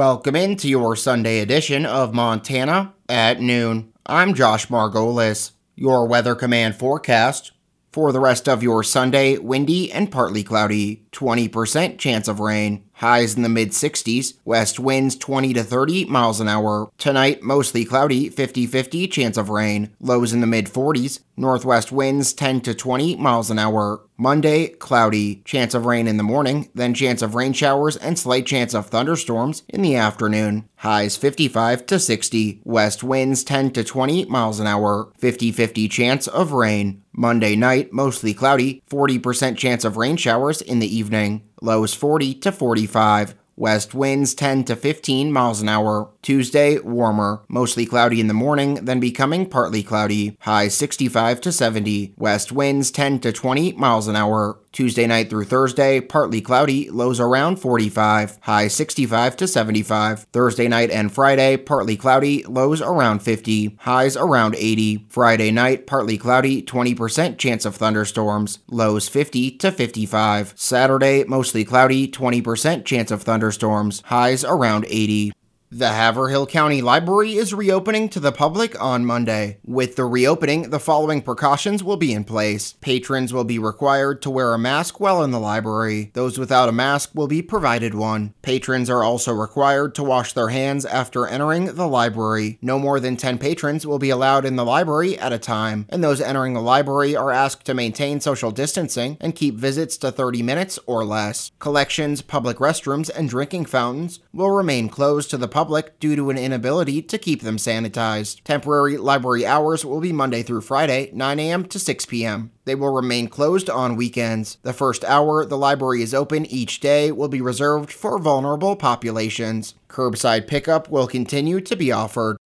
Welcome into your Sunday edition of Montana at noon. I'm Josh Margolis. Your Weather Command forecast for the rest of your Sunday windy and partly cloudy, 20% chance of rain. Highs in the mid 60s, west winds 20 to 30 miles an hour. Tonight, mostly cloudy, 50 50 chance of rain. Lows in the mid 40s, northwest winds 10 to 20 miles an hour. Monday, cloudy, chance of rain in the morning, then chance of rain showers and slight chance of thunderstorms in the afternoon. Highs 55 to 60, west winds 10 to 20 miles an hour. 50 50 chance of rain. Monday night, mostly cloudy, 40% chance of rain showers in the evening lows 40 to 45. West winds 10 to 15 miles an hour. Tuesday, warmer, mostly cloudy in the morning, then becoming partly cloudy. high 65 to 70. West winds 10 to 20 miles an hour. Tuesday night through Thursday, partly cloudy, lows around 45, high 65 to 75. Thursday night and Friday, partly cloudy, lows around 50, highs around 80. Friday night, partly cloudy, 20% chance of thunderstorms, lows 50 to 55. Saturday, mostly cloudy, 20% chance of thunderstorms, highs around 80. The Havre-Hill County Library is reopening to the public on Monday. With the reopening, the following precautions will be in place. Patrons will be required to wear a mask while in the library. Those without a mask will be provided one. Patrons are also required to wash their hands after entering the library. No more than 10 patrons will be allowed in the library at a time, and those entering the library are asked to maintain social distancing and keep visits to 30 minutes or less. Collections, public restrooms, and drinking fountains will remain closed to the public public due to an inability to keep them sanitized. Temporary library hours will be Monday through Friday, 9 a.m. to 6 p.m. They will remain closed on weekends. The first hour the library is open each day will be reserved for vulnerable populations. Curbside pickup will continue to be offered.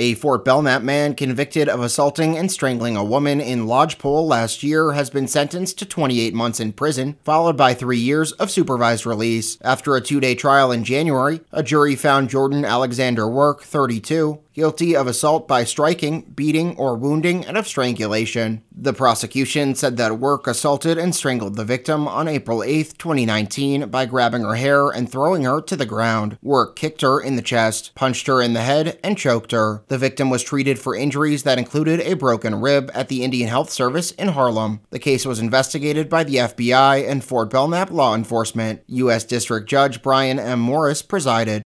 A Fort Belknap man convicted of assaulting and strangling a woman in Lodgepole last year has been sentenced to 28 months in prison, followed by three years of supervised release. After a two day trial in January, a jury found Jordan Alexander Work, 32, guilty of assault by striking, beating, or wounding, and of strangulation. The prosecution said that Work assaulted and strangled the victim on April 8, 2019, by grabbing her hair and throwing her to the ground. Work kicked her in the chest, punched her in the head, and choked her. The victim was treated for injuries that included a broken rib at the Indian Health Service in Harlem. The case was investigated by the FBI and Fort Belknap law enforcement. U.S. District Judge Brian M. Morris presided.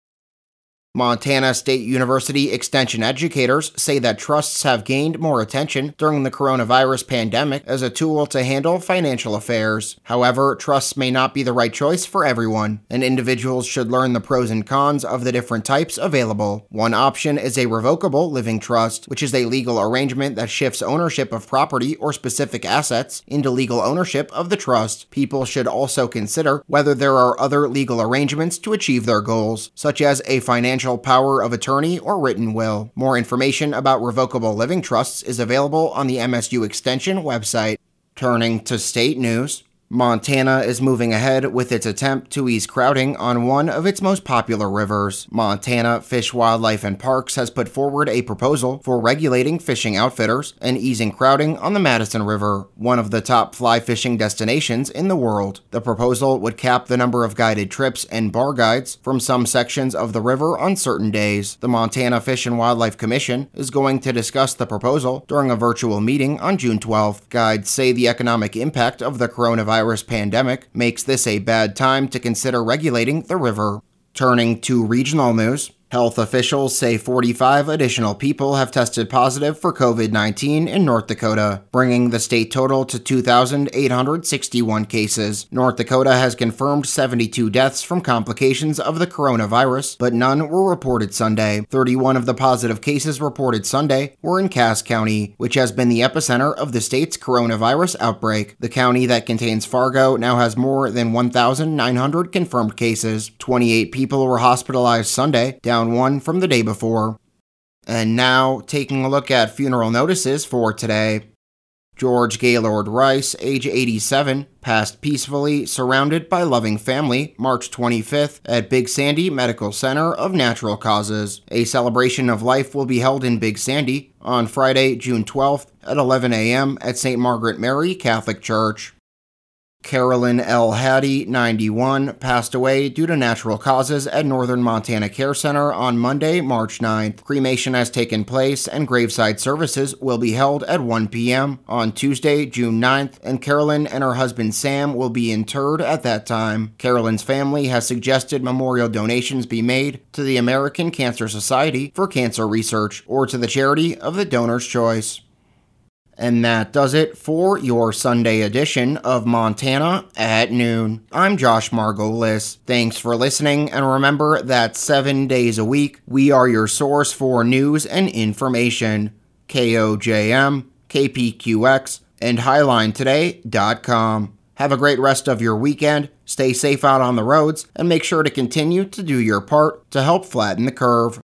Montana State University Extension educators say that trusts have gained more attention during the coronavirus pandemic as a tool to handle financial affairs. However, trusts may not be the right choice for everyone, and individuals should learn the pros and cons of the different types available. One option is a revocable living trust, which is a legal arrangement that shifts ownership of property or specific assets into legal ownership of the trust. People should also consider whether there are other legal arrangements to achieve their goals, such as a financial power of attorney or written will. More information about revocable living trusts is available on the MSU Extension website. Turning to state news. Montana is moving ahead with its attempt to ease crowding on one of its most popular rivers. Montana Fish, Wildlife, and Parks has put forward a proposal for regulating fishing outfitters and easing crowding on the Madison River, one of the top fly fishing destinations in the world. The proposal would cap the number of guided trips and bar guides from some sections of the river on certain days. The Montana Fish and Wildlife Commission is going to discuss the proposal during a virtual meeting on June 12th. Guides say the economic impact of the coronavirus coronavirus pandemic makes this a bad time to consider regulating the river. Turning to regional news, Health officials say 45 additional people have tested positive for COVID 19 in North Dakota, bringing the state total to 2,861 cases. North Dakota has confirmed 72 deaths from complications of the coronavirus, but none were reported Sunday. 31 of the positive cases reported Sunday were in Cass County, which has been the epicenter of the state's coronavirus outbreak. The county that contains Fargo now has more than 1,900 confirmed cases. 28 people were hospitalized Sunday, down down one from the day before. And now, taking a look at funeral notices for today. George Gaylord Rice, age 87, passed peacefully, surrounded by loving family, March 25th at Big Sandy Medical Center of Natural Causes. A celebration of life will be held in Big Sandy on Friday, June 12th at 11 a.m. at St. Margaret Mary Catholic Church. Carolyn L. Hattie, 91, passed away due to natural causes at Northern Montana Care Center on Monday, March 9th. Cremation has taken place and graveside services will be held at 1 p.m. on Tuesday, June 9th, and Carolyn and her husband Sam will be interred at that time. Carolyn's family has suggested memorial donations be made to the American Cancer Society for cancer research or to the charity of the donor's choice. And that does it for your Sunday edition of Montana at noon. I'm Josh Margolis. Thanks for listening, and remember that seven days a week, we are your source for news and information. KOJM, KPQX, and HighlineToday.com. Have a great rest of your weekend, stay safe out on the roads, and make sure to continue to do your part to help flatten the curve.